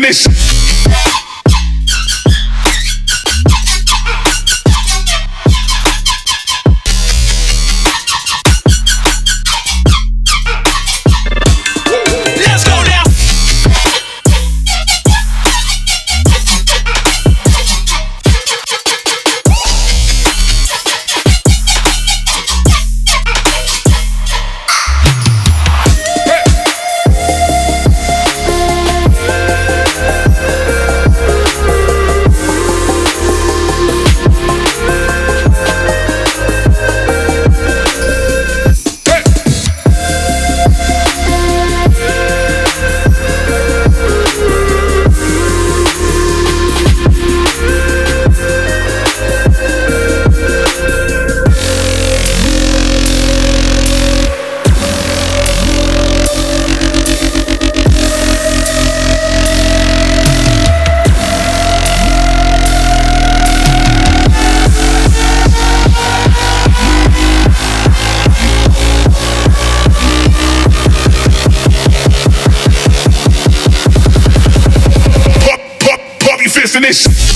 fist finish.